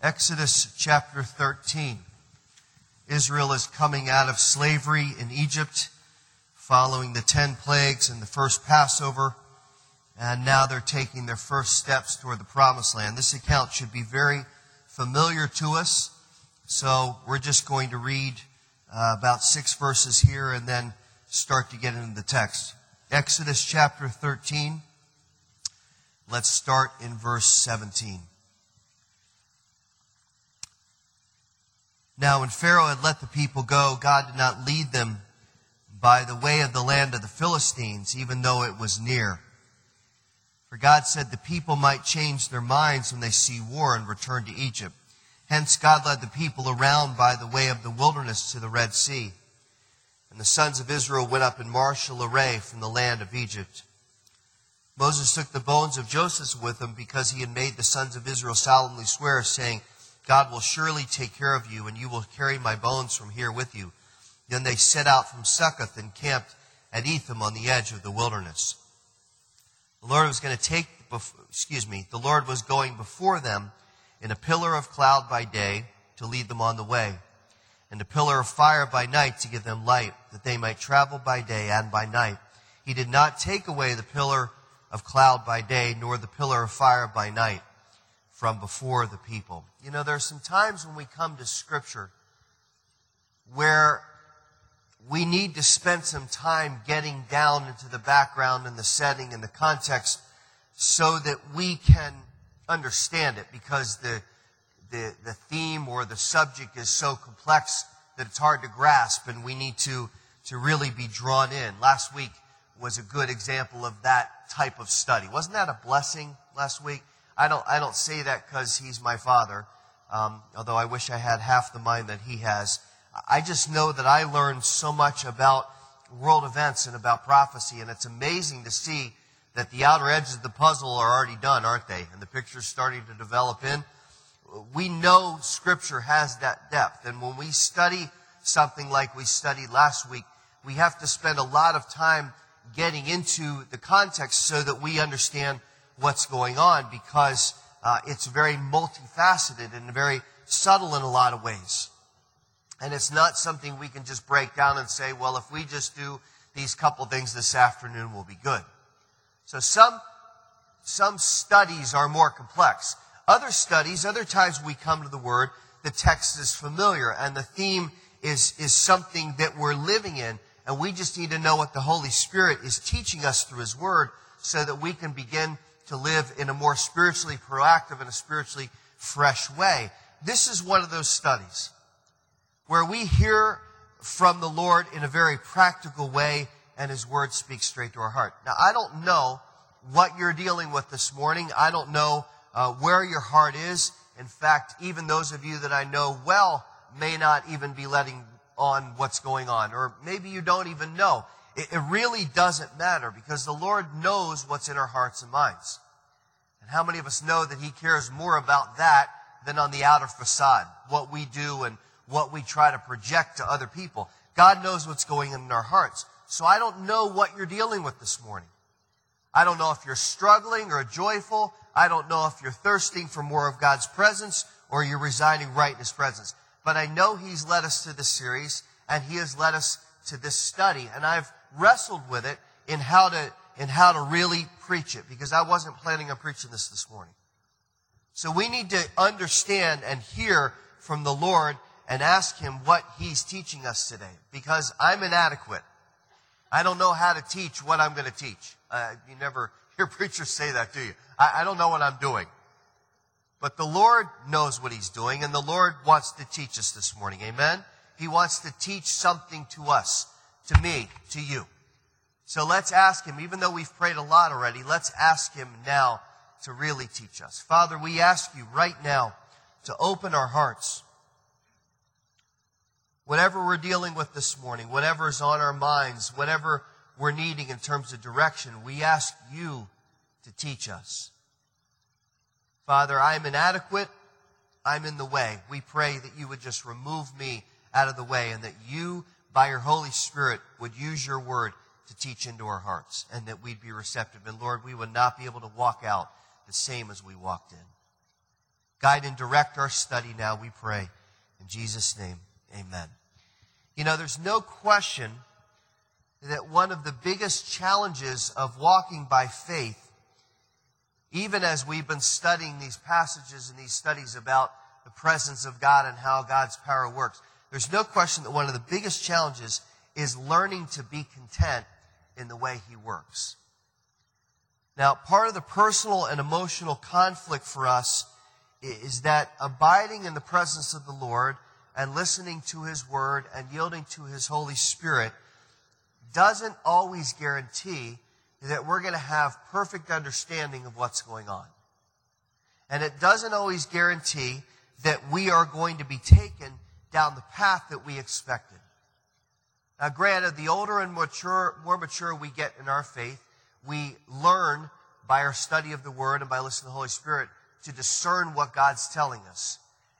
Exodus chapter 13. Israel is coming out of slavery in Egypt following the ten plagues and the first Passover, and now they're taking their first steps toward the promised land. This account should be very familiar to us, so we're just going to read uh, about six verses here and then start to get into the text. Exodus chapter 13. Let's start in verse 17. Now, when Pharaoh had let the people go, God did not lead them by the way of the land of the Philistines, even though it was near. For God said the people might change their minds when they see war and return to Egypt. Hence, God led the people around by the way of the wilderness to the Red Sea. And the sons of Israel went up in martial array from the land of Egypt. Moses took the bones of Joseph with him because he had made the sons of Israel solemnly swear, saying, God will surely take care of you, and you will carry my bones from here with you. Then they set out from Succoth and camped at Etham on the edge of the wilderness. The Lord was going to take, excuse me, the Lord was going before them in a pillar of cloud by day to lead them on the way, and a pillar of fire by night to give them light, that they might travel by day and by night. He did not take away the pillar of cloud by day, nor the pillar of fire by night from before the people. You know, there are some times when we come to Scripture where we need to spend some time getting down into the background and the setting and the context so that we can understand it because the, the, the theme or the subject is so complex that it's hard to grasp and we need to, to really be drawn in. Last week was a good example of that type of study. Wasn't that a blessing last week? I don't, I don't say that because he's my father, um, although I wish I had half the mind that he has. I just know that I learned so much about world events and about prophecy, and it's amazing to see that the outer edges of the puzzle are already done, aren't they? And the picture's starting to develop in. We know Scripture has that depth, and when we study something like we studied last week, we have to spend a lot of time getting into the context so that we understand what's going on because uh, it's very multifaceted and very subtle in a lot of ways. And it's not something we can just break down and say, well, if we just do these couple things this afternoon, we'll be good. So some, some studies are more complex. Other studies, other times we come to the Word, the text is familiar and the theme is, is something that we're living in. And we just need to know what the Holy Spirit is teaching us through His Word so that we can begin to live in a more spiritually proactive and a spiritually fresh way. This is one of those studies where we hear from the Lord in a very practical way and His Word speaks straight to our heart. Now, I don't know what you're dealing with this morning. I don't know uh, where your heart is. In fact, even those of you that I know well may not even be letting on what's going on, or maybe you don't even know. It, it really doesn't matter because the Lord knows what's in our hearts and minds. And how many of us know that He cares more about that than on the outer facade, what we do and what we try to project to other people. God knows what's going on in our hearts. So I don't know what you're dealing with this morning. I don't know if you're struggling or joyful. I don't know if you're thirsting for more of God's presence or you're residing right in His presence. But I know He's led us to this series and He has led us to this study. And I've wrestled with it in how to, in how to really preach it because I wasn't planning on preaching this this morning. So we need to understand and hear from the Lord and ask Him what He's teaching us today because I'm inadequate. I don't know how to teach what I'm going to teach. Uh, you never hear preachers say that, do you? I, I don't know what I'm doing. But the Lord knows what He's doing and the Lord wants to teach us this morning. Amen? He wants to teach something to us to me, to you. So let's ask Him, even though we've prayed a lot already, let's ask Him now to really teach us. Father, we ask you right now to open our hearts. Whatever we're dealing with this morning, whatever is on our minds, whatever we're needing in terms of direction, we ask you to teach us. Father, I'm inadequate. I'm in the way. We pray that you would just remove me out of the way and that you by your Holy Spirit, would use your word to teach into our hearts and that we'd be receptive. And Lord, we would not be able to walk out the same as we walked in. Guide and direct our study now, we pray. In Jesus' name, amen. You know, there's no question that one of the biggest challenges of walking by faith, even as we've been studying these passages and these studies about the presence of God and how God's power works, there's no question that one of the biggest challenges is learning to be content in the way He works. Now, part of the personal and emotional conflict for us is that abiding in the presence of the Lord and listening to His Word and yielding to His Holy Spirit doesn't always guarantee that we're going to have perfect understanding of what's going on. And it doesn't always guarantee that we are going to be taken down the path that we expected. Now, granted, the older and mature, more mature we get in our faith, we learn by our study of the Word and by listening to the Holy Spirit to discern what God's telling us.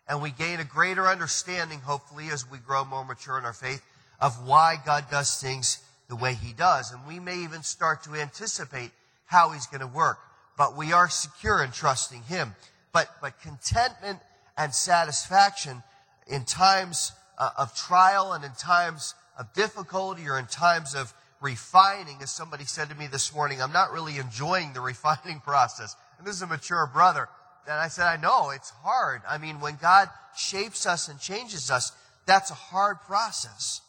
And we gain a greater understanding, hopefully, as we grow more mature in our faith, of why God does things the way He does. And we may even start to anticipate how He's going to work. But we are secure in trusting Him. But, but contentment and satisfaction in times uh, of trial and in times of difficulty or in times of refining, as somebody said to me this morning, I'm not really enjoying the refining process. And this is a mature brother. And I said, I know, it's hard. I mean, when God shapes us and changes us, that's a hard process.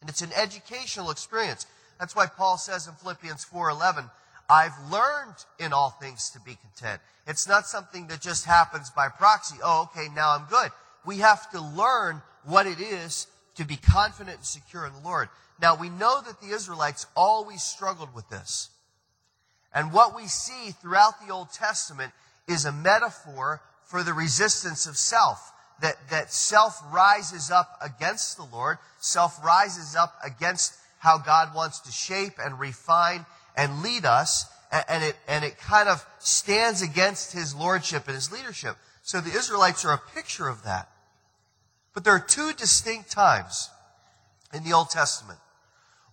And it's an educational experience. That's why Paul says in Philippians 4:11, I've learned in all things to be content. It's not something that just happens by proxy. Oh, okay, now I'm good. We have to learn what it is to be confident and secure in the Lord. Now, we know that the Israelites always struggled with this. And what we see throughout the Old Testament is a metaphor for the resistance of self. That, that self rises up against the Lord. Self rises up against how God wants to shape and refine and lead us. And, and it, and it kind of stands against His Lordship and His leadership. So the Israelites are a picture of that. But there are two distinct times in the Old Testament.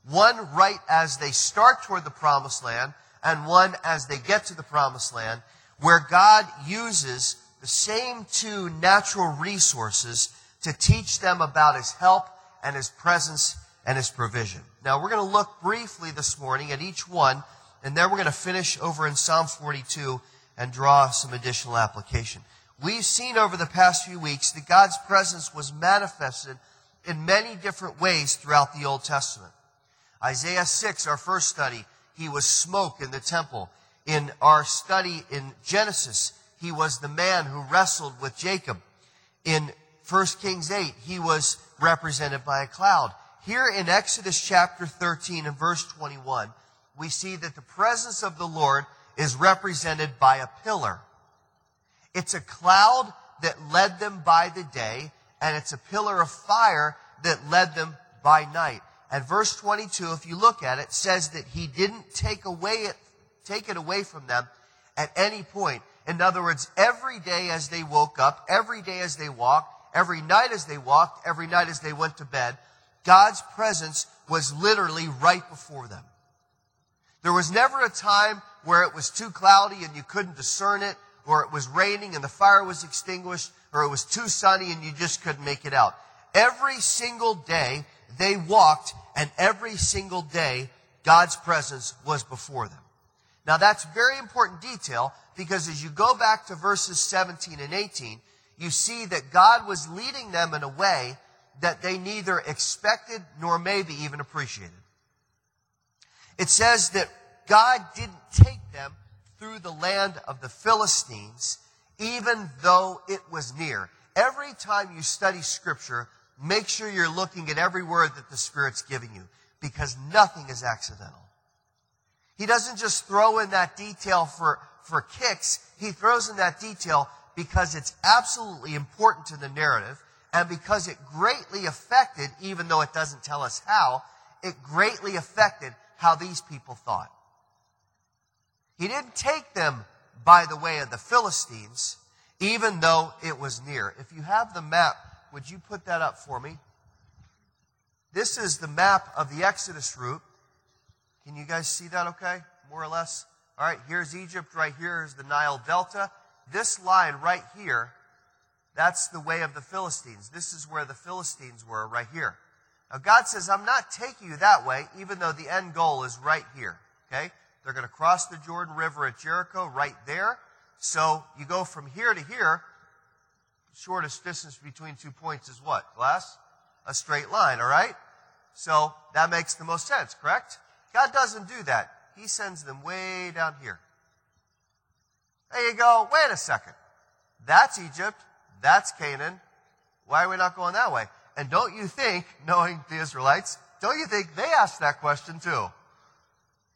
One right as they start toward the promised land, and one as they get to the promised land where God uses the same two natural resources to teach them about His help and His presence and His provision. Now we're going to look briefly this morning at each one, and then we're going to finish over in Psalm 42 and draw some additional application. We've seen over the past few weeks that God's presence was manifested in many different ways throughout the Old Testament. Isaiah 6, our first study, he was smoke in the temple in our study in Genesis, he was the man who wrestled with Jacob. In 1 Kings 8, he was represented by a cloud. Here in Exodus chapter 13 and verse 21, we see that the presence of the Lord is represented by a pillar. It's a cloud that led them by the day, and it's a pillar of fire that led them by night. And verse 22, if you look at it, says that he didn't take away it take it away from them at any point. In other words, every day as they woke up, every day as they walked, every night as they walked, every night as they went to bed, God's presence was literally right before them. There was never a time where it was too cloudy and you couldn't discern it, or it was raining and the fire was extinguished, or it was too sunny and you just couldn't make it out. Every single day they walked and every single day God's presence was before them. Now that's very important detail because as you go back to verses 17 and 18, you see that God was leading them in a way that they neither expected nor maybe even appreciated. It says that God didn't take them through the land of the Philistines, even though it was near. Every time you study scripture, make sure you're looking at every word that the Spirit's giving you, because nothing is accidental. He doesn't just throw in that detail for, for kicks. He throws in that detail because it's absolutely important to the narrative and because it greatly affected, even though it doesn't tell us how, it greatly affected how these people thought. He didn't take them by the way of the Philistines, even though it was near. If you have the map, would you put that up for me? This is the map of the Exodus route. Can you guys see that okay? More or less? All right, here's Egypt. Right here is the Nile Delta. this line right here, that's the way of the Philistines. This is where the Philistines were, right here. Now God says, I'm not taking you that way, even though the end goal is right here. Okay? They're going to cross the Jordan River at Jericho right there. So you go from here to here. Shortest distance between two points is what? Glass? A straight line, all right? So that makes the most sense, correct? God doesn't do that. He sends them way down here. There you go. Wait a second. That's Egypt. That's Canaan. Why are we not going that way? And don't you think, knowing the Israelites, don't you think they asked that question too?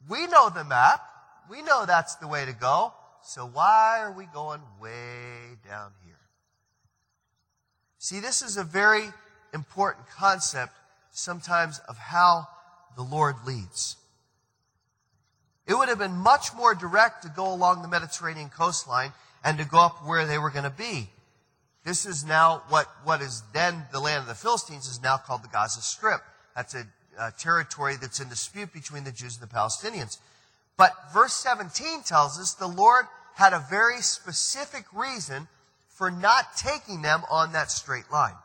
We know the map. We know that's the way to go. So why are we going way down here? See, this is a very important concept sometimes of how the Lord leads. It would have been much more direct to go along the Mediterranean coastline and to go up where they were going to be. This is now what, what is then the land of the Philistines is now called the Gaza Strip. That's a, a territory that's in dispute between the Jews and the Palestinians. But verse 17 tells us the Lord had a very specific reason for not taking them on that straight line.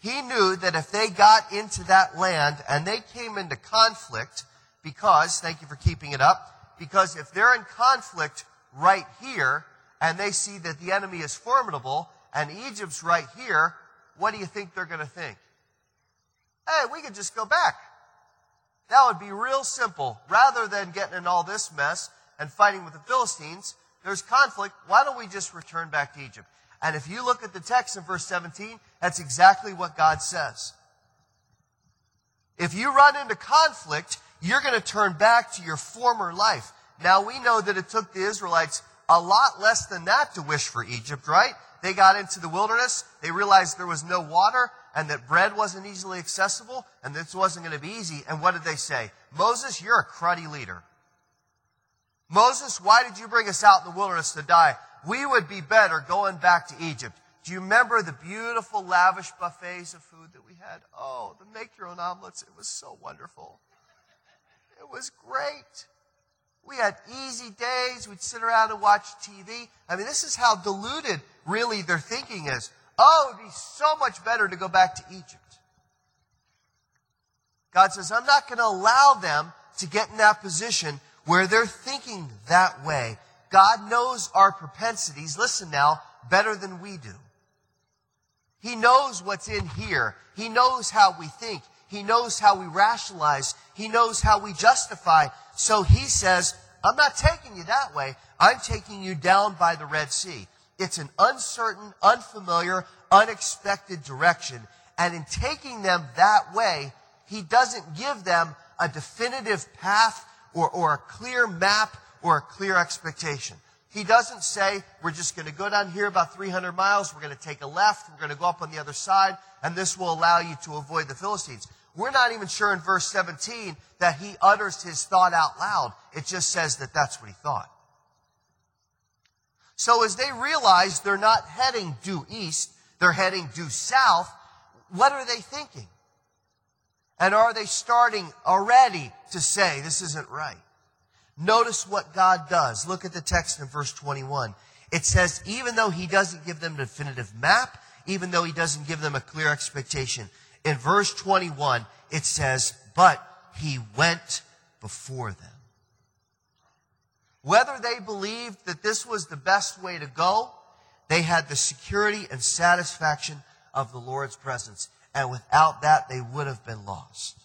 He knew that if they got into that land and they came into conflict, because, thank you for keeping it up, because if they're in conflict right here and they see that the enemy is formidable and Egypt's right here, what do you think they're going to think? Hey, we could just go back. That would be real simple. Rather than getting in all this mess and fighting with the Philistines, there's conflict. Why don't we just return back to Egypt? And if you look at the text in verse 17, that's exactly what God says. If you run into conflict, you're going to turn back to your former life. Now we know that it took the Israelites a lot less than that to wish for Egypt, right? They got into the wilderness. They realized there was no water and that bread wasn't easily accessible and this wasn't going to be easy. And what did they say? Moses, you're a cruddy leader. Moses, why did you bring us out in the wilderness to die? We would be better going back to Egypt. Do you remember the beautiful, lavish buffets of food that we had? Oh, the make your own omelets. It was so wonderful. It was great. We had easy days. We'd sit around and watch TV. I mean, this is how diluted really their thinking is. Oh, it would be so much better to go back to Egypt. God says, I'm not going to allow them to get in that position where they're thinking that way. God knows our propensities, listen now, better than we do. He knows what's in here. He knows how we think. He knows how we rationalize. He knows how we justify. So he says, I'm not taking you that way. I'm taking you down by the Red Sea. It's an uncertain, unfamiliar, unexpected direction. And in taking them that way, he doesn't give them a definitive path or, or a clear map or a clear expectation. He doesn't say, we're just going to go down here about 300 miles, we're going to take a left, we're going to go up on the other side, and this will allow you to avoid the Philistines. We're not even sure in verse 17 that he utters his thought out loud. It just says that that's what he thought. So as they realize they're not heading due east, they're heading due south, what are they thinking? And are they starting already to say, this isn't right? Notice what God does. Look at the text in verse 21. It says, even though he doesn't give them a definitive map, even though he doesn't give them a clear expectation, in verse 21, it says, but he went before them. Whether they believed that this was the best way to go, they had the security and satisfaction of the Lord's presence. And without that, they would have been lost.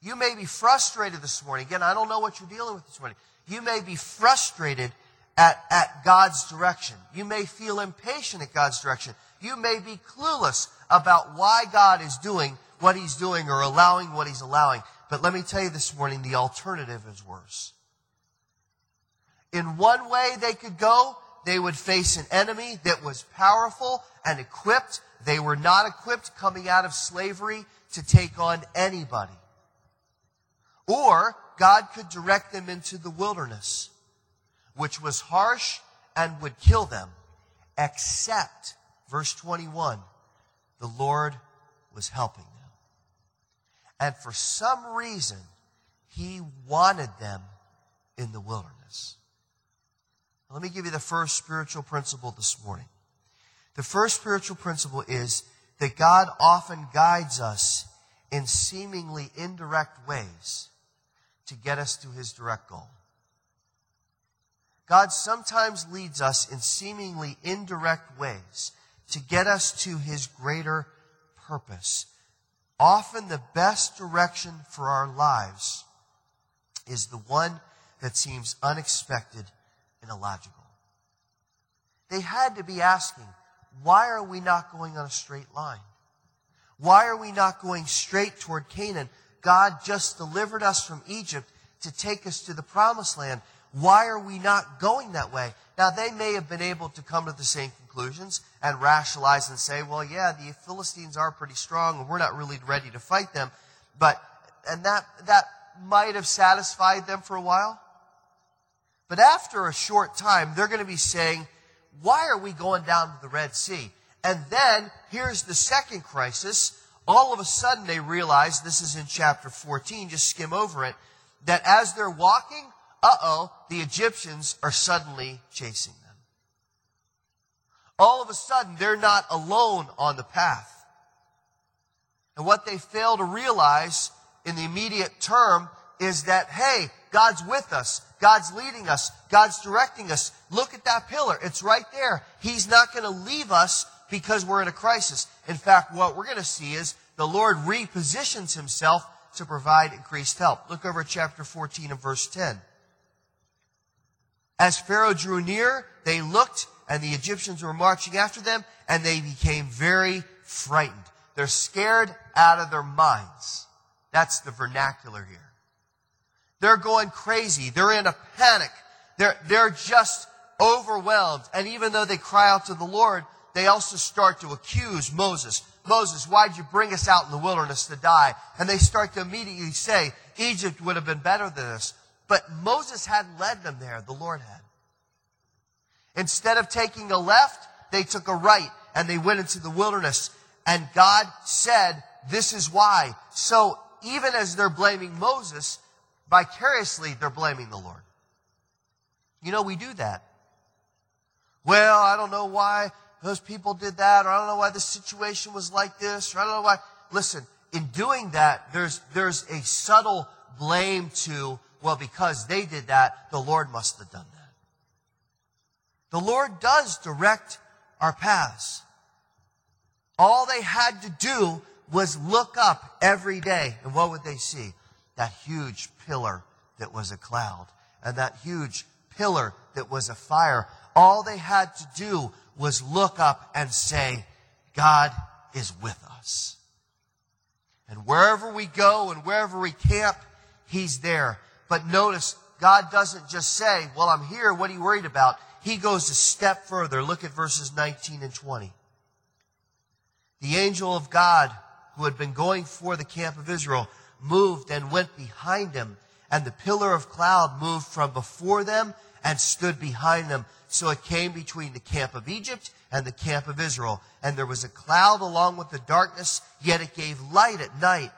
You may be frustrated this morning. Again, I don't know what you're dealing with this morning. You may be frustrated at, at God's direction. You may feel impatient at God's direction. You may be clueless about why God is doing what he's doing or allowing what he's allowing. But let me tell you this morning, the alternative is worse. In one way they could go, they would face an enemy that was powerful and equipped. They were not equipped coming out of slavery to take on anybody. Or God could direct them into the wilderness, which was harsh and would kill them, except, verse 21, the Lord was helping them. And for some reason, he wanted them in the wilderness. Let me give you the first spiritual principle this morning. The first spiritual principle is that God often guides us in seemingly indirect ways to get us to his direct goal. God sometimes leads us in seemingly indirect ways to get us to his greater purpose. Often the best direction for our lives is the one that seems unexpected and illogical. They had to be asking, why are we not going on a straight line? Why are we not going straight toward Canaan? God just delivered us from Egypt to take us to the promised land. Why are we not going that way? Now, they may have been able to come to the same conclusions and rationalize and say, well, yeah, the Philistines are pretty strong and we're not really ready to fight them. But, and that, that might have satisfied them for a while. But after a short time, they're going to be saying, why are we going down to the Red Sea? And then here's the second crisis. All of a sudden they realize, this is in chapter 14, just skim over it, that as they're walking, uh-oh, the Egyptians are suddenly chasing them. All of a sudden, they're not alone on the path. And what they fail to realize in the immediate term is that, hey, God's with us. God's leading us. God's directing us. Look at that pillar. It's right there. He's not going to leave us because we're in a crisis. In fact, what we're going to see is the Lord repositions himself to provide increased help. Look over chapter 14 and verse 10. As Pharaoh drew near, they looked and the Egyptians were marching after them and they became very frightened. They're scared out of their minds. That's the vernacular here. They're going crazy. They're in a panic. They're, they're just overwhelmed. And even though they cry out to the Lord, they also start to accuse Moses. Moses, why'd you bring us out in the wilderness to die? And they start to immediately say, Egypt would have been better than this. But Moses hadn't led them there. The Lord had. Instead of taking a left, they took a right and they went into the wilderness. And God said, this is why. So even as they're blaming Moses, vicariously they're blaming the Lord. You know, we do that. Well, I don't know why those people did that, or I don't know why the situation was like this, or I don't know why. Listen, in doing that, there's, there's a subtle blame to, well, because they did that, the Lord must have done that. The Lord does direct our paths. All they had to do was look up every day, and what would they see? That huge pillar that was a cloud, and that huge pillar that was a fire. All they had to do was look up and say, God is with us. And wherever we go and wherever we camp, He's there. But notice, God doesn't just say, well, I'm here. What are you worried about? he goes a step further. Look at verses 19 and 20. The angel of God, who had been going for the camp of Israel, moved and went behind him, and the pillar of cloud moved from before them and stood behind them. So it came between the camp of Egypt and the camp of Israel. And there was a cloud along with the darkness, yet it gave light at night.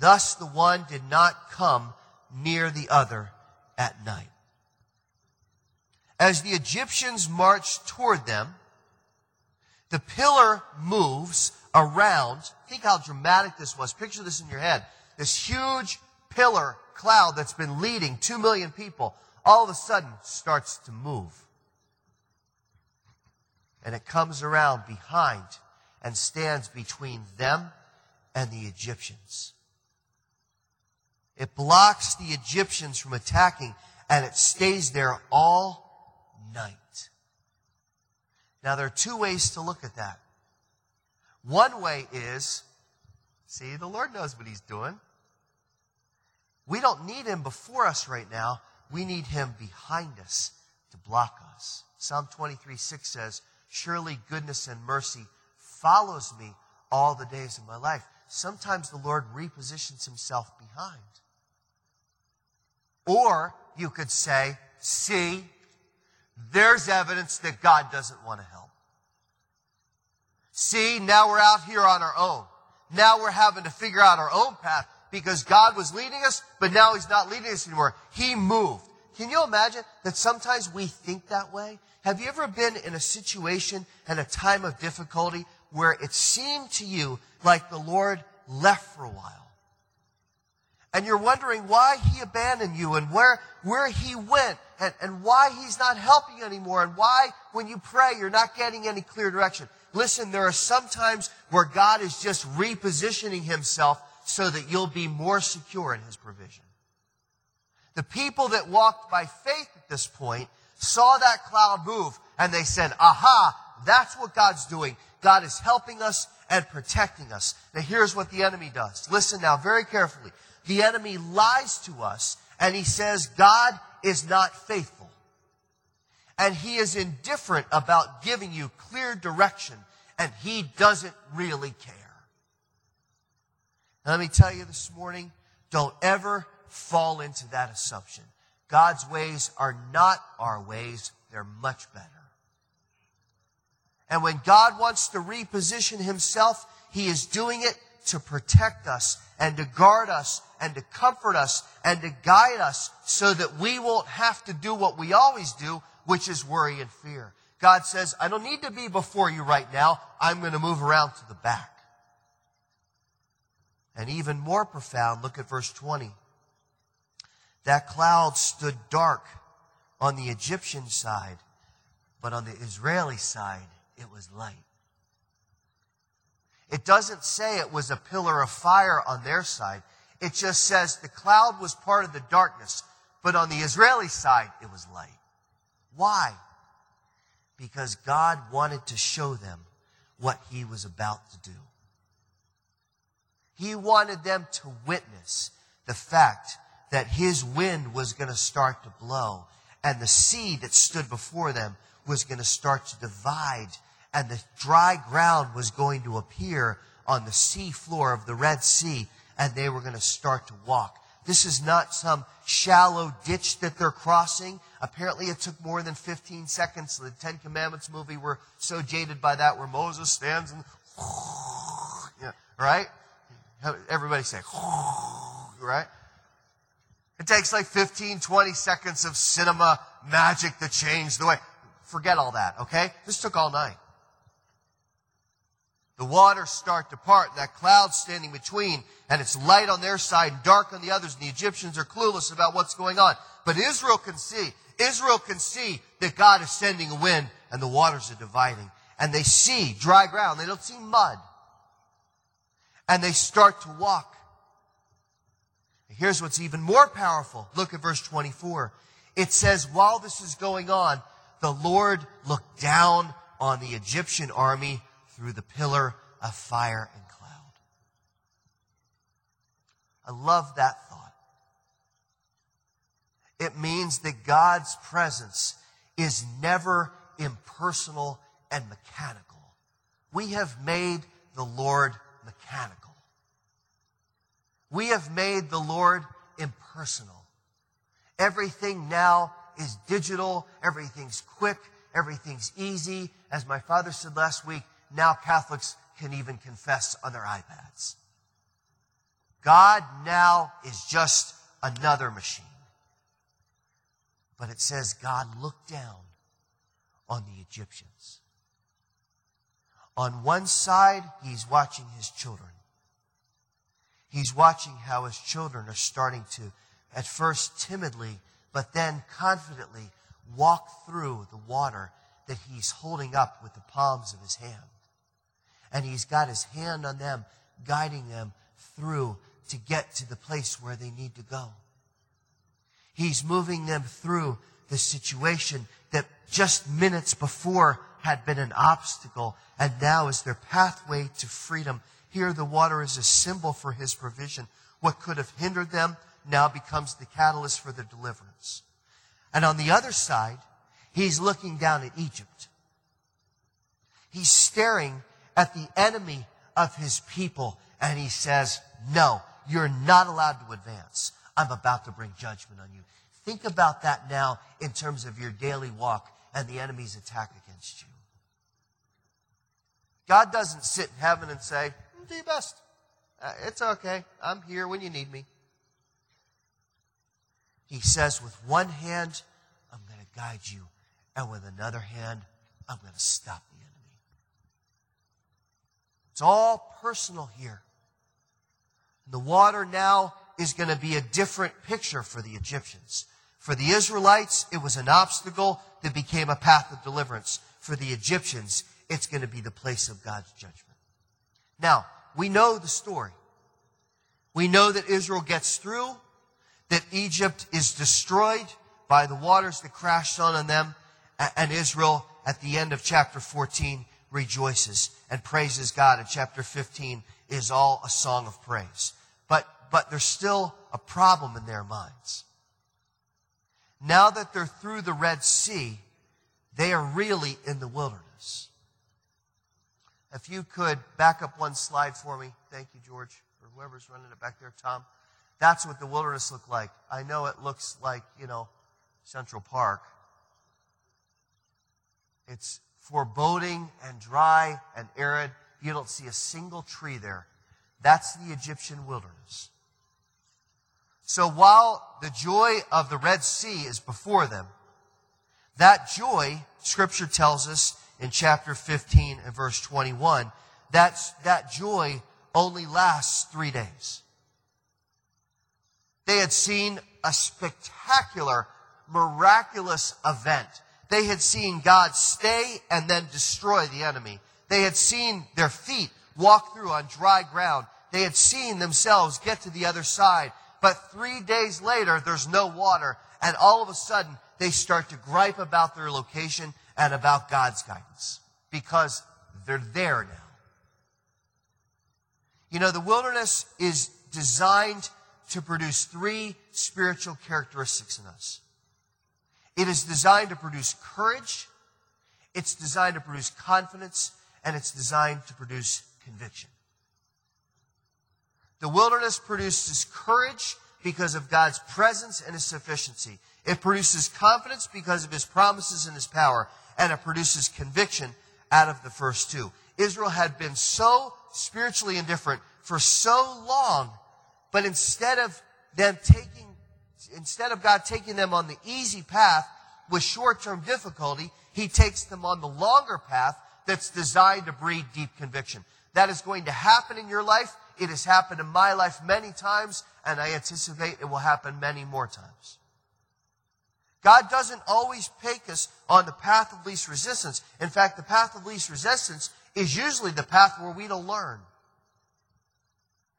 Thus the one did not come near the other at night. As the Egyptians marched toward them, the pillar moves around. Think how dramatic this was. Picture this in your head. This huge pillar cloud that's been leading two million people all of a sudden starts to move. And it comes around behind and stands between them and the Egyptians. It blocks the Egyptians from attacking and it stays there all night. Now, there are two ways to look at that. One way is, see, the Lord knows what He's doing. We don't need Him before us right now. We need Him behind us to block us. Psalm 23 6 says, Surely goodness and mercy follows me all the days of my life. Sometimes the Lord repositions Himself behind. Or you could say, See, there's evidence that God doesn't want to help. See, now we're out here on our own. Now we're having to figure out our own path because God was leading us, but now He's not leading us anymore. He moved. Can you imagine that sometimes we think that way? Have you ever been in a situation and a time of difficulty where it seemed to you like the Lord left for a while? And you're wondering why he abandoned you and where, where he went and, and why he's not helping you anymore and why when you pray you're not getting any clear direction. Listen, there are some times where God is just repositioning himself so that you'll be more secure in his provision. The people that walked by faith at this point saw that cloud move and they said, aha, that's what God's doing. God is helping us and protecting us. Now here's what the enemy does. Listen now very carefully. The enemy lies to us and he says God is not faithful. And he is indifferent about giving you clear direction and he doesn't really care. Now, let me tell you this morning, don't ever fall into that assumption. God's ways are not our ways. They're much better. And when God wants to reposition himself, he is doing it to protect us and to guard us and to comfort us and to guide us so that we won't have to do what we always do, which is worry and fear. God says, I don't need to be before you right now. I'm going to move around to the back. And even more profound, look at verse 20. That cloud stood dark on the Egyptian side, but on the Israeli side, it was light. It doesn't say it was a pillar of fire on their side. It just says the cloud was part of the darkness, but on the Israeli side, it was light. Why? Because God wanted to show them what he was about to do. He wanted them to witness the fact that his wind was going to start to blow and the sea that stood before them was going to start to divide and the dry ground was going to appear on the sea floor of the Red Sea and they were going to start to walk. This is not some shallow ditch that they're crossing. Apparently it took more than 15 seconds. The Ten Commandments movie, we're so jaded by that where Moses stands and, right? Everybody say, right? It takes like 15, 20 seconds of cinema magic to change the way. Forget all that, okay? This took all night. The waters start to part, that cloud standing between, and it's light on their side and dark on the others, and the Egyptians are clueless about what's going on. But Israel can see. Israel can see that God is sending a wind and the waters are dividing. And they see dry ground. They don't see mud. And they start to walk. Here's what's even more powerful. Look at verse 24. It says, while this is going on, the Lord looked down on the Egyptian army through the pillar of fire and cloud. I love that thought. It means that God's presence is never impersonal and mechanical. We have made the Lord mechanical. We have made the Lord impersonal. Everything now is digital. Everything's quick. Everything's easy. As my father said last week, now Catholics can even confess on their iPads. God now is just another machine. But it says God looked down on the Egyptians. On one side, he's watching his children. He's watching how his children are starting to, at first timidly, but then confidently walk through the water that he's holding up with the palms of his hand and he's got his hand on them, guiding them through to get to the place where they need to go. He's moving them through the situation that just minutes before had been an obstacle and now is their pathway to freedom. Here the water is a symbol for his provision. What could have hindered them now becomes the catalyst for their deliverance. And on the other side, he's looking down at Egypt. He's staring at the enemy of his people and he says, no, you're not allowed to advance. I'm about to bring judgment on you. Think about that now in terms of your daily walk and the enemy's attack against you. God doesn't sit in heaven and say, do your best. Uh, it's okay. I'm here when you need me. He says, with one hand, I'm going to guide you, and with another hand, I'm going to stop the enemy. It's all personal here. The water now is going to be a different picture for the Egyptians. For the Israelites, it was an obstacle that became a path of deliverance. For the Egyptians, it's going to be the place of God's judgment. Now, we know the story. We know that Israel gets through, that Egypt is destroyed by the waters that crashed on them, and Israel, at the end of chapter 14, rejoices and praises God. And chapter 15 is all a song of praise. But, but there's still a problem in their minds. Now that they're through the Red Sea, they are really in the wilderness. If you could back up one slide for me. Thank you, George, or whoever's running it back there, Tom. That's what the wilderness looked like. I know it looks like, you know, Central Park. It's foreboding and dry and arid. You don't see a single tree there. That's the Egyptian wilderness. So while the joy of the Red Sea is before them, that joy, scripture tells us in chapter 15 and verse 21, that's, that joy only lasts three days. They had seen a spectacular, miraculous event. They had seen God stay and then destroy the enemy. They had seen their feet walk through on dry ground. They had seen themselves get to the other side. But three days later, there's no water. And all of a sudden, they start to gripe about their location and about God's guidance because they're there now. You know, the wilderness is designed to produce three spiritual characteristics in us. It is designed to produce courage, it's designed to produce confidence, and it's designed to produce conviction. The wilderness produces courage because of God's presence and His sufficiency. It produces confidence because of His promises and His power. And it produces conviction out of the first two. Israel had been so spiritually indifferent for so long, but instead of them taking, instead of God taking them on the easy path with short-term difficulty, He takes them on the longer path that's designed to breed deep conviction. That is going to happen in your life. It has happened in my life many times, and I anticipate it will happen many more times. God doesn't always take us on the path of least resistance. In fact, the path of least resistance is usually the path where we don't learn.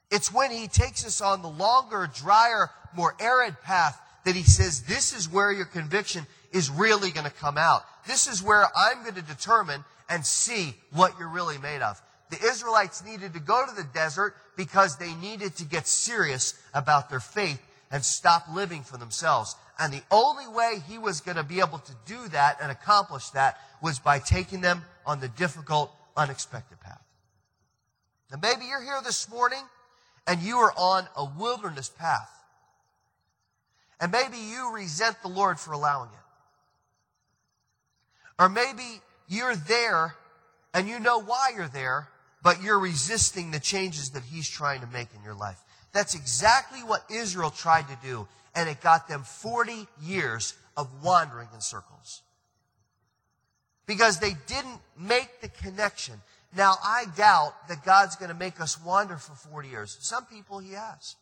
It's when He takes us on the longer, drier, more arid path that He says, this is where your conviction is really going to come out. This is where I'm going to determine and see what you're really made of. The Israelites needed to go to the desert because they needed to get serious about their faith and stop living for themselves. And the only way he was going to be able to do that and accomplish that was by taking them on the difficult, unexpected path. Now maybe you're here this morning and you are on a wilderness path. And maybe you resent the Lord for allowing it. Or maybe you're there and you know why you're there, but you're resisting the changes that he's trying to make in your life. That's exactly what Israel tried to do and it got them 40 years of wandering in circles. Because they didn't make the connection. Now, I doubt that God's going to make us wander for 40 years. Some people He has.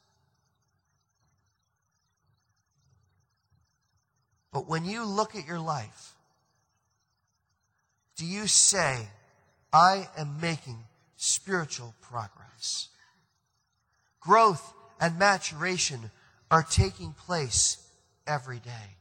But when you look at your life, do you say, I am making spiritual progress? Growth and maturation are taking place every day.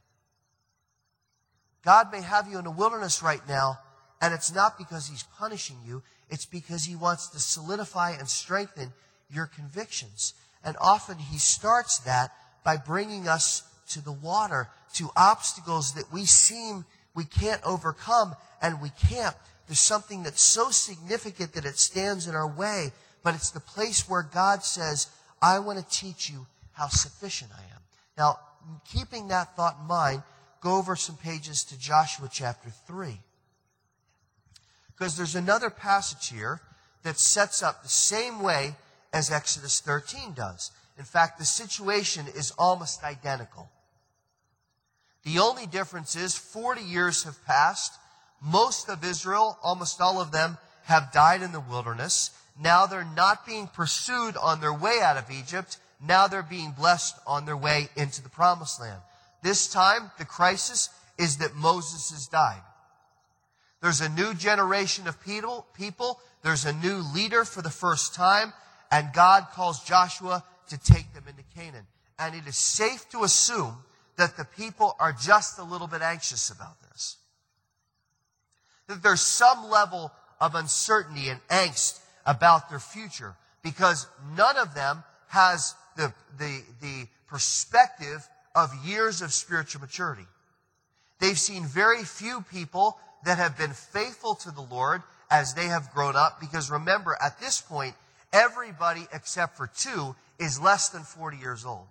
God may have you in a wilderness right now, and it's not because He's punishing you, it's because He wants to solidify and strengthen your convictions. And often He starts that by bringing us to the water, to obstacles that we seem we can't overcome, and we can't. There's something that's so significant that it stands in our way, but it's the place where God says, I want to teach you how sufficient I am. Now, keeping that thought in mind, go over some pages to Joshua chapter 3. Because there's another passage here that sets up the same way as Exodus 13 does. In fact, the situation is almost identical. The only difference is 40 years have passed. Most of Israel, almost all of them, have died in the wilderness. Now they're not being pursued on their way out of Egypt. Now they're being blessed on their way into the promised land. This time, the crisis is that Moses has died. There's a new generation of people. There's a new leader for the first time, and God calls Joshua to take them into Canaan. And it is safe to assume that the people are just a little bit anxious about this. That there's some level of uncertainty and angst about their future because none of them has the, the, the perspective of years of spiritual maturity. They've seen very few people that have been faithful to the Lord as they have grown up because remember, at this point, everybody except for two is less than 40 years old.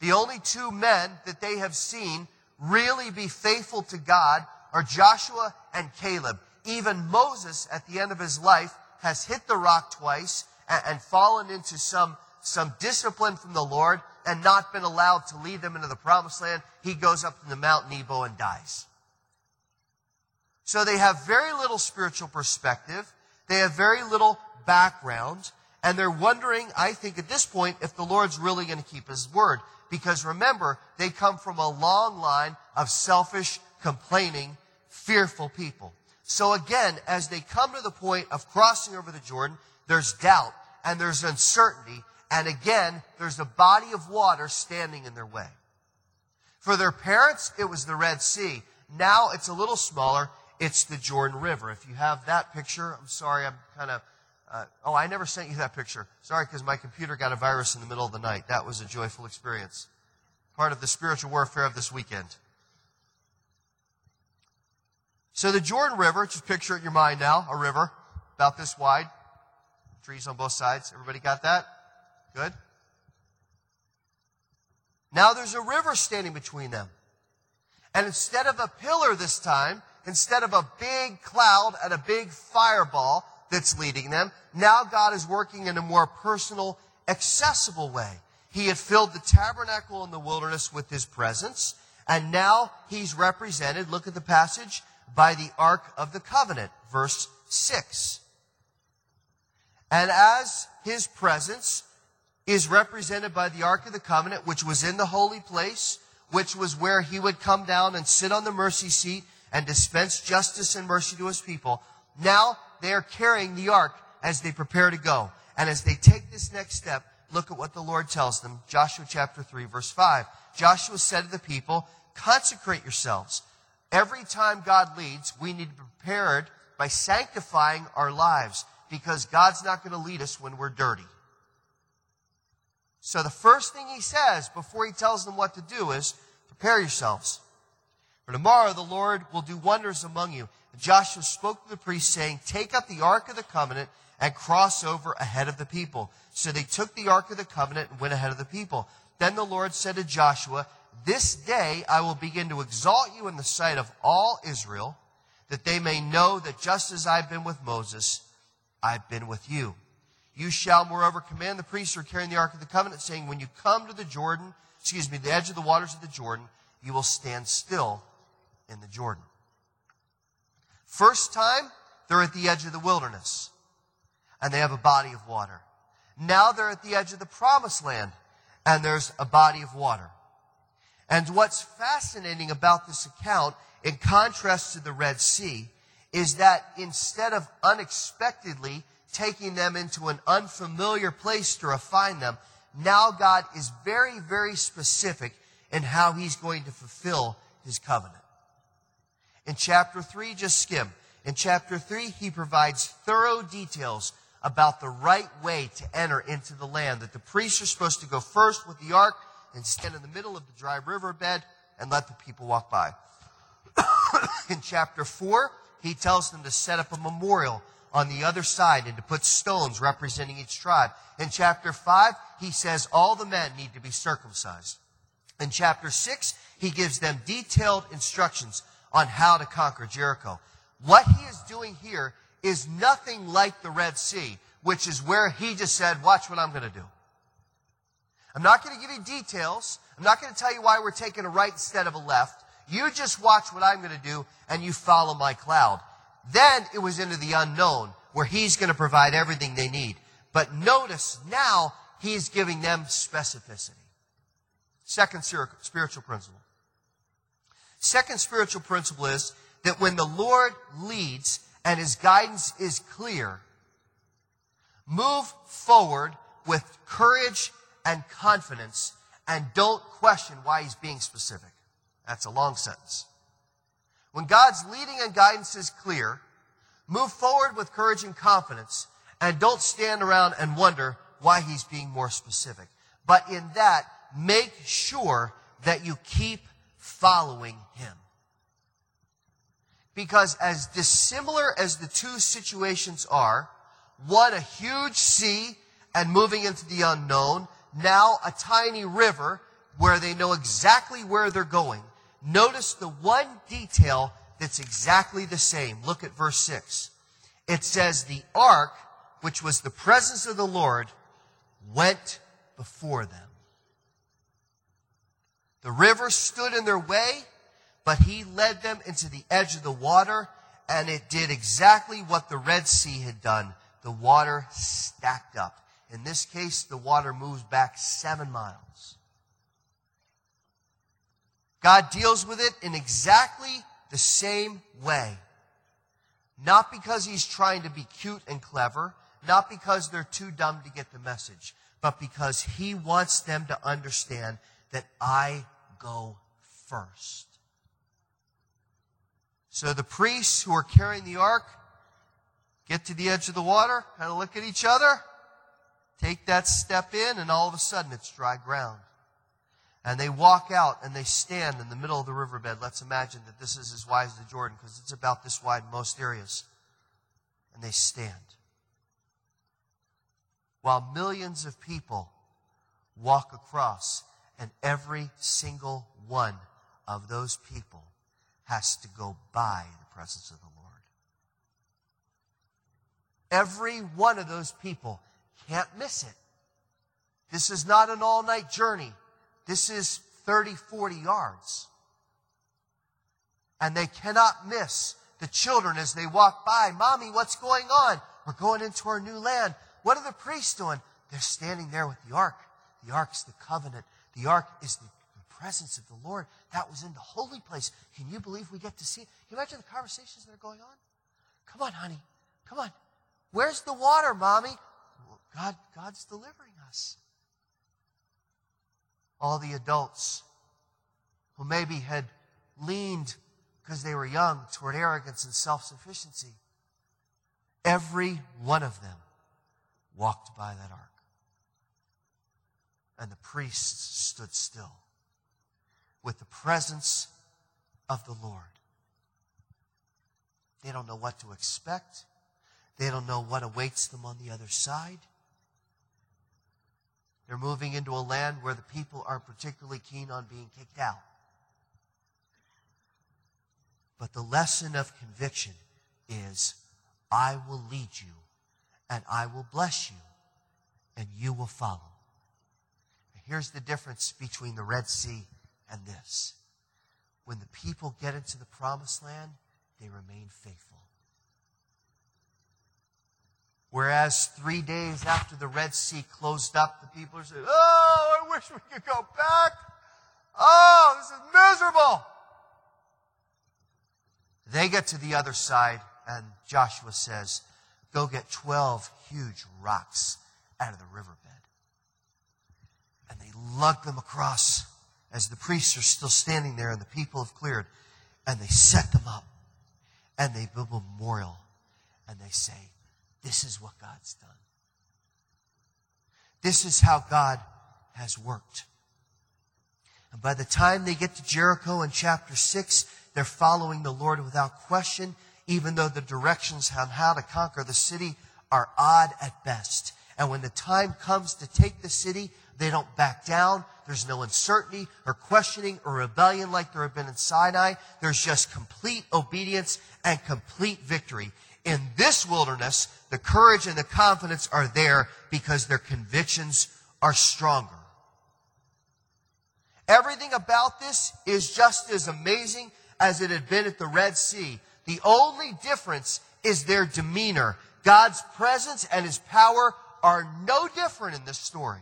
The only two men that they have seen really be faithful to God are Joshua and Caleb. Even Moses, at the end of his life, has hit the rock twice and, and fallen into some, some discipline from the Lord and not been allowed to lead them into the promised land. He goes up to the Mount Nebo and dies. So they have very little spiritual perspective. They have very little background. And they're wondering, I think at this point, if the Lord's really going to keep his word. Because remember, they come from a long line of selfish, complaining, fearful people. So again, as they come to the point of crossing over the Jordan, there's doubt and there's uncertainty. And again, there's a body of water standing in their way. For their parents, it was the Red Sea. Now it's a little smaller. It's the Jordan River. If you have that picture, I'm sorry, I'm kind of uh, oh, I never sent you that picture. Sorry, because my computer got a virus in the middle of the night. That was a joyful experience. Part of the spiritual warfare of this weekend. So the Jordan River, just picture it in your mind now, a river about this wide, trees on both sides. Everybody got that? Good. Now there's a river standing between them. And instead of a pillar this time, instead of a big cloud and a big fireball, that's leading them. Now God is working in a more personal, accessible way. He had filled the tabernacle in the wilderness with his presence, and now he's represented, look at the passage, by the Ark of the Covenant, verse 6. And as his presence is represented by the Ark of the Covenant, which was in the holy place, which was where he would come down and sit on the mercy seat and dispense justice and mercy to his people, now they are carrying the ark as they prepare to go. And as they take this next step, look at what the Lord tells them. Joshua chapter 3 verse 5. Joshua said to the people, consecrate yourselves. Every time God leads, we need to be prepared by sanctifying our lives because God's not going to lead us when we're dirty. So the first thing he says before he tells them what to do is prepare yourselves. For tomorrow the Lord will do wonders among you. Joshua spoke to the priests saying, take up the ark of the covenant and cross over ahead of the people. So they took the ark of the covenant and went ahead of the people. Then the Lord said to Joshua, this day I will begin to exalt you in the sight of all Israel, that they may know that just as I've been with Moses, I've been with you. You shall moreover command the priests who are carrying the ark of the covenant, saying, when you come to the Jordan, excuse me, the edge of the waters of the Jordan, you will stand still in the Jordan. First time, they're at the edge of the wilderness and they have a body of water. Now they're at the edge of the promised land and there's a body of water. And what's fascinating about this account, in contrast to the Red Sea, is that instead of unexpectedly taking them into an unfamiliar place to refine them, now God is very, very specific in how he's going to fulfill his covenant. In chapter 3, just skim. In chapter 3, he provides thorough details about the right way to enter into the land. That the priests are supposed to go first with the ark and stand in the middle of the dry riverbed and let the people walk by. in chapter 4, he tells them to set up a memorial on the other side and to put stones representing each tribe. In chapter 5, he says all the men need to be circumcised. In chapter 6, he gives them detailed instructions on how to conquer Jericho. What he is doing here is nothing like the Red Sea, which is where he just said, watch what I'm going to do. I'm not going to give you details. I'm not going to tell you why we're taking a right instead of a left. You just watch what I'm going to do and you follow my cloud. Then it was into the unknown where he's going to provide everything they need. But notice now he's giving them specificity. Second spiritual principle. Second spiritual principle is that when the Lord leads and his guidance is clear, move forward with courage and confidence and don't question why he's being specific. That's a long sentence. When God's leading and guidance is clear, move forward with courage and confidence and don't stand around and wonder why he's being more specific. But in that, make sure that you keep following him. Because as dissimilar as the two situations are, one a huge sea and moving into the unknown, now a tiny river where they know exactly where they're going. Notice the one detail that's exactly the same. Look at verse 6. It says, The ark, which was the presence of the Lord, went before them. The river stood in their way, but he led them into the edge of the water, and it did exactly what the Red Sea had done. The water stacked up. In this case, the water moves back seven miles. God deals with it in exactly the same way. Not because he's trying to be cute and clever, not because they're too dumb to get the message, but because he wants them to understand that I go first. So the priests who are carrying the ark get to the edge of the water, kind of look at each other, take that step in, and all of a sudden it's dry ground. And they walk out and they stand in the middle of the riverbed. Let's imagine that this is as wide as the Jordan because it's about this wide in most areas. And they stand. While millions of people walk across and every single one of those people has to go by the presence of the Lord. Every one of those people can't miss it. This is not an all night journey. This is 30, 40 yards. And they cannot miss the children as they walk by. Mommy, what's going on? We're going into our new land. What are the priests doing? They're standing there with the ark. The ark's the covenant. The ark is the, presence of the Lord. That was in the holy place. Can you believe we get to see? Can you imagine the conversations that are going on? Come on, honey. Come on. Where's the water, mommy? God, God's delivering us. All the adults who maybe had leaned because they were young toward arrogance and self-sufficiency. Every one of them walked by that ark and the priests stood still with the presence of the Lord. They don't know what to expect. They don't know what awaits them on the other side. They're moving into a land where the people aren't particularly keen on being kicked out. But the lesson of conviction is I will lead you and I will bless you and you will follow. Here's the difference between the Red Sea and this. When the people get into the promised land, they remain faithful. Whereas three days after the Red Sea closed up, the people are saying, Oh, I wish we could go back. Oh, this is miserable. They get to the other side, and Joshua says, Go get 12 huge rocks out of the riverbed and they lug them across as the priests are still standing there and the people have cleared. And they set them up and they build a memorial and they say, This is what God's done. This is how God has worked. And by the time they get to Jericho in chapter 6, they're following the Lord without question, even though the directions on how to conquer the city are odd at best. And when the time comes to take the city, they don't back down. There's no uncertainty or questioning or rebellion like there have been in Sinai. There's just complete obedience and complete victory. In this wilderness, the courage and the confidence are there because their convictions are stronger. Everything about this is just as amazing as it had been at the Red Sea. The only difference is their demeanor. God's presence and his power are no different in this story.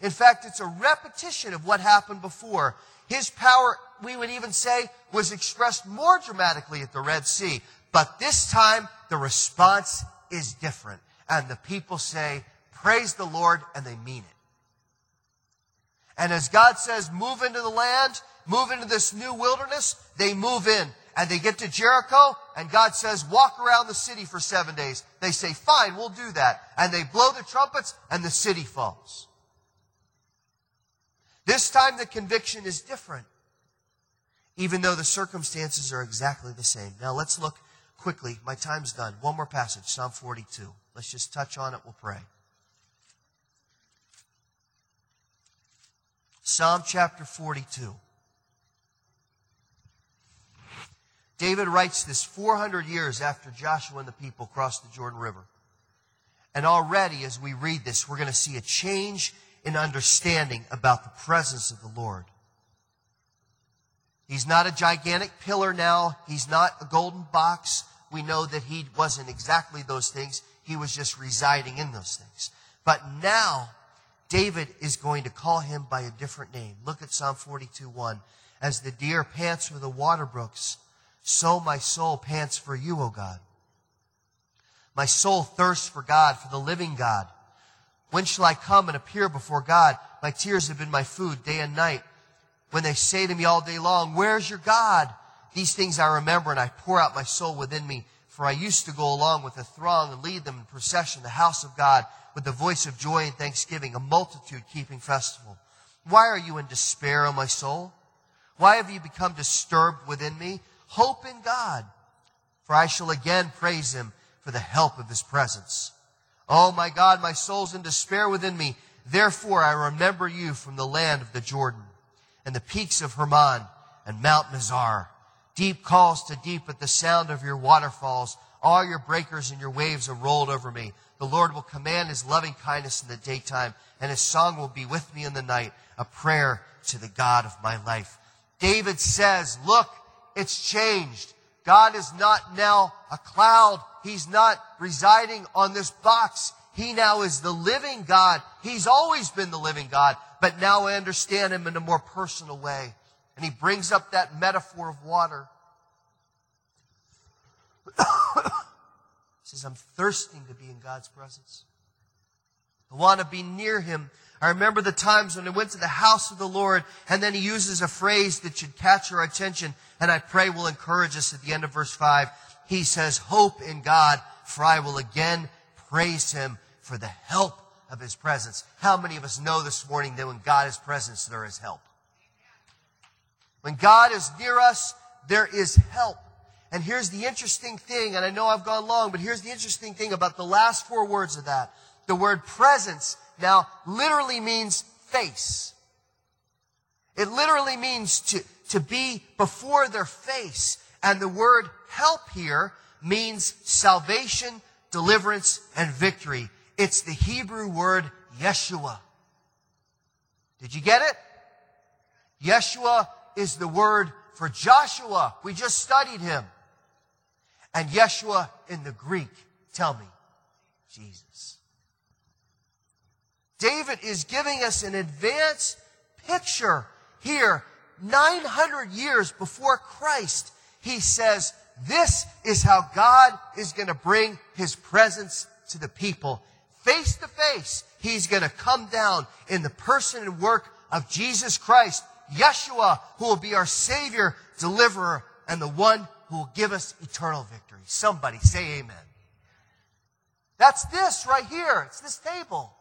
In fact, it's a repetition of what happened before. His power, we would even say, was expressed more dramatically at the Red Sea. But this time, the response is different. And the people say, praise the Lord, and they mean it. And as God says, move into the land, move into this new wilderness, they move in. And they get to Jericho, and God says, walk around the city for seven days. They say, fine, we'll do that. And they blow the trumpets, and the city falls. This time the conviction is different, even though the circumstances are exactly the same. Now let's look quickly. My time's done. One more passage, Psalm 42. Let's just touch on it. We'll pray. Psalm chapter 42. David writes this 400 years after Joshua and the people crossed the Jordan River. And already, as we read this, we're going to see a change in understanding about the presence of the Lord. He's not a gigantic pillar now. He's not a golden box. We know that he wasn't exactly those things. He was just residing in those things. But now, David is going to call him by a different name. Look at Psalm 42 1. As the deer pants for the water brooks, so my soul pants for you, O God. My soul thirsts for God, for the living God. When shall I come and appear before God? My tears have been my food day and night. When they say to me all day long, where's your God? These things I remember and I pour out my soul within me. For I used to go along with the throng and lead them in procession, the house of God, with the voice of joy and thanksgiving, a multitude keeping festival. Why are you in despair, O my soul? Why have you become disturbed within me? Hope in God, for I shall again praise him for the help of his presence. Oh my God, my soul's in despair within me. Therefore I remember you from the land of the Jordan and the peaks of Hermon and Mount Mizar. Deep calls to deep at the sound of your waterfalls. All your breakers and your waves are rolled over me. The Lord will command his loving kindness in the daytime and his song will be with me in the night, a prayer to the God of my life. David says, look, it's changed. God is not now a cloud. He's not residing on this box. He now is the living God. He's always been the living God, but now I understand him in a more personal way. And he brings up that metaphor of water. he says, I'm thirsting to be in God's presence. I want to be near him. I remember the times when I went to the house of the Lord and then he uses a phrase that should catch our attention and I pray will encourage us at the end of verse 5. He says, hope in God, for I will again praise him for the help of his presence. How many of us know this morning that when God is present, there is help? When God is near us, there is help. And here's the interesting thing, and I know I've gone long, but here's the interesting thing about the last four words of that. The word presence now literally means face. It literally means to, to be before their face. And the word help here means salvation, deliverance, and victory. It's the Hebrew word Yeshua. Did you get it? Yeshua is the word for Joshua. We just studied him. And Yeshua in the Greek, tell me, Jesus. David is giving us an advanced picture here 900 years before Christ, he says, this is how God is going to bring his presence to the people. Face to face, he's going to come down in the person and work of Jesus Christ, Yeshua, who will be our Savior, deliverer, and the one who will give us eternal victory. Somebody say amen. That's this right here. It's this table.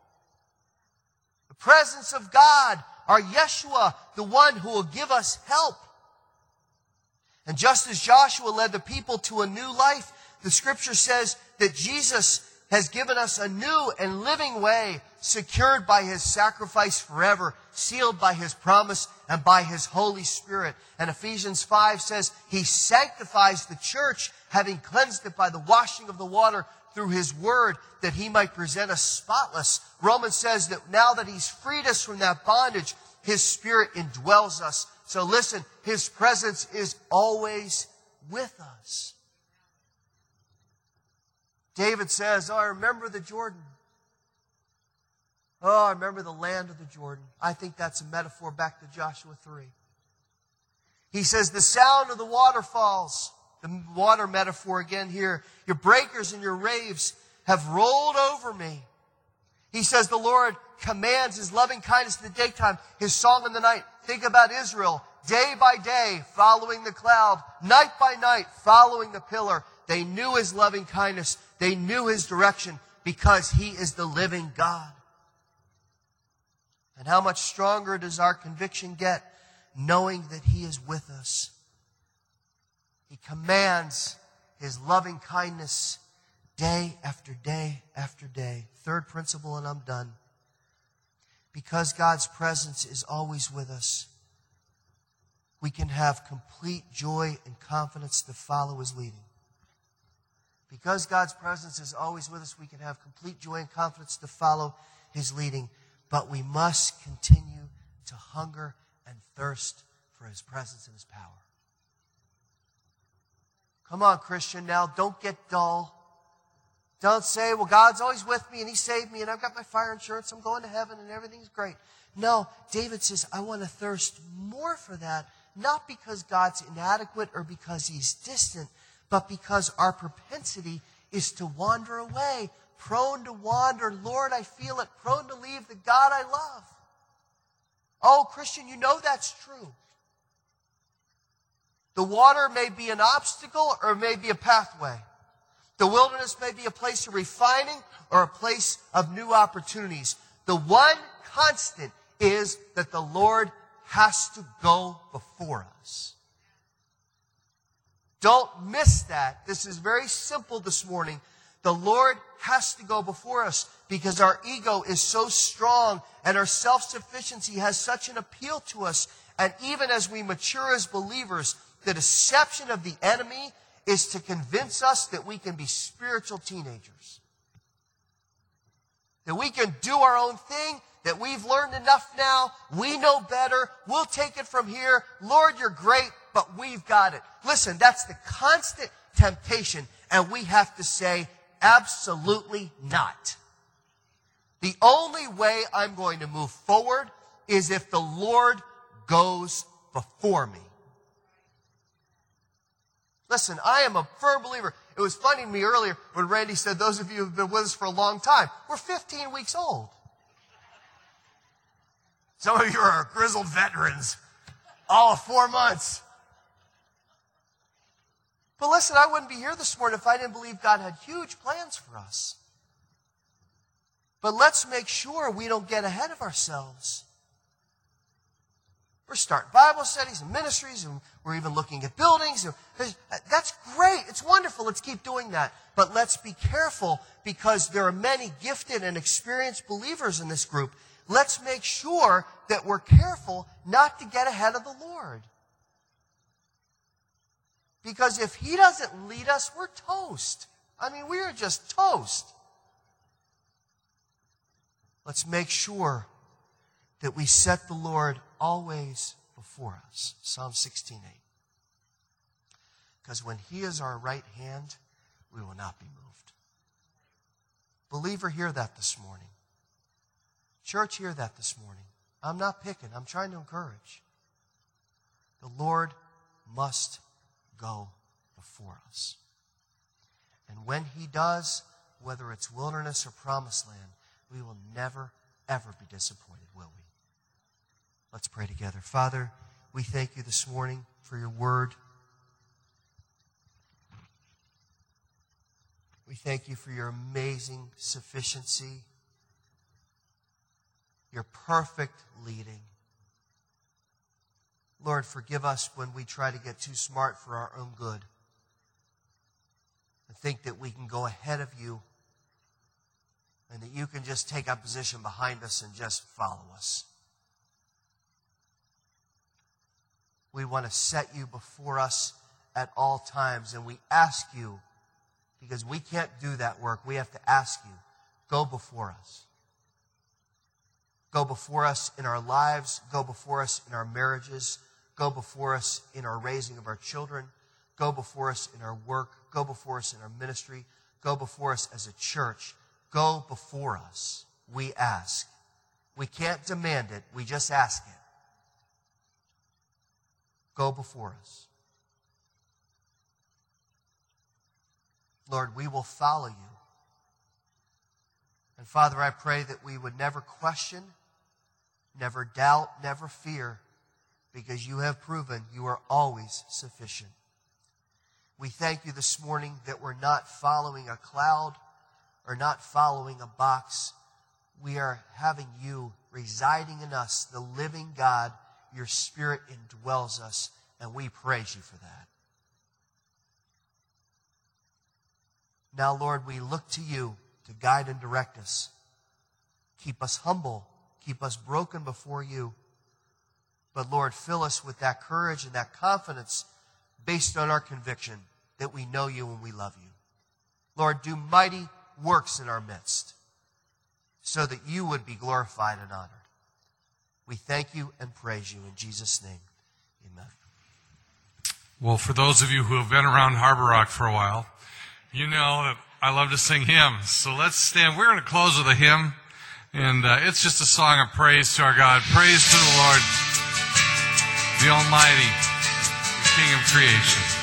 The presence of God our Yeshua, the one who will give us help. And just as Joshua led the people to a new life, the scripture says that Jesus has given us a new and living way, secured by his sacrifice forever, sealed by his promise and by his Holy Spirit. And Ephesians 5 says he sanctifies the church, having cleansed it by the washing of the water through his word that he might present us spotless. Romans says that now that he's freed us from that bondage, His Spirit indwells us. So listen, His presence is always with us. David says, Oh, I remember the Jordan. Oh, I remember the land of the Jordan. I think that's a metaphor back to Joshua 3. He says, the sound of the waterfalls, the water metaphor again here, your breakers and your waves have rolled over me. He says the Lord commands his loving kindness in the daytime, his song in the night. Think about Israel, day by day, following the cloud, night by night, following the pillar. They knew his loving kindness. They knew his direction because he is the living God. And how much stronger does our conviction get knowing that He is with us? He commands His loving kindness day after day after day. Third principle, and I'm done. Because God's presence is always with us, we can have complete joy and confidence to follow His leading. Because God's presence is always with us, we can have complete joy and confidence to follow His leading but we must continue to hunger and thirst for his presence and his power. Come on, Christian, now don't get dull. Don't say, well, God's always with me and he saved me and I've got my fire insurance, I'm going to heaven and everything's great. No, David says, I want to thirst more for that, not because God's inadequate or because he's distant, but because our propensity is to wander away prone to wander. Lord, I feel it, prone to leave the God I love. Oh, Christian, you know that's true. The water may be an obstacle or may be a pathway. The wilderness may be a place of refining or a place of new opportunities. The one constant is that the Lord has to go before us. Don't miss that. This is very simple this morning. The Lord has to go before us because our ego is so strong and our self-sufficiency has such an appeal to us. And even as we mature as believers, the deception of the enemy is to convince us that we can be spiritual teenagers. That we can do our own thing, that we've learned enough now, we know better, we'll take it from here. Lord, you're great, but we've got it. Listen, that's the constant temptation, and we have to say, Absolutely not. The only way I'm going to move forward is if the Lord goes before me. Listen, I am a firm believer. It was funny to me earlier when Randy said, those of you who've been with us for a long time, we're 15 weeks old. Some of you are grizzled veterans. All four months. But listen, I wouldn't be here this morning if I didn't believe God had huge plans for us. But let's make sure we don't get ahead of ourselves. We're starting Bible studies and ministries, and we're even looking at buildings. That's great. It's wonderful. Let's keep doing that. But let's be careful because there are many gifted and experienced believers in this group. Let's make sure that we're careful not to get ahead of the Lord. Because if He doesn't lead us, we're toast. I mean, we are just toast. Let's make sure that we set the Lord always before us. Psalm 16:8. Because when He is our right hand, we will not be moved. Believer, hear that this morning. Church, hear that this morning. I'm not picking, I'm trying to encourage. The Lord must go before us. And when He does, whether it's wilderness or promised land, we will never, ever be disappointed, will we? Let's pray together. Father, we thank you this morning for your word. We thank you for your amazing sufficiency, your perfect leading. Lord, forgive us when we try to get too smart for our own good and think that we can go ahead of you and that you can just take a position behind us and just follow us. We want to set you before us at all times, and we ask you, because we can't do that work, we have to ask you, go before us. Go before us in our lives. Go before us in our marriages. Go before us in our raising of our children. Go before us in our work. Go before us in our ministry. Go before us as a church. Go before us, we ask. We can't demand it, we just ask it. Go before us. Lord, we will follow you. And Father, I pray that we would never question, never doubt, never fear, because you have proven you are always sufficient. We thank you this morning that we're not following a cloud or not following a box. We are having you residing in us, the living God. Your spirit indwells us, and we praise you for that. Now, Lord, we look to you to guide and direct us. Keep us humble. Keep us broken before you. But Lord, fill us with that courage and that confidence based on our conviction that we know you and we love you. Lord, do mighty works in our midst so that you would be glorified and honored. We thank you and praise you in Jesus' name. Amen. Well, for those of you who have been around Harbor Rock for a while, you know that I love to sing hymns. So let's stand. We're going to close with a hymn, and uh, it's just a song of praise to our God. Praise to the Lord, the Almighty, the King of creation.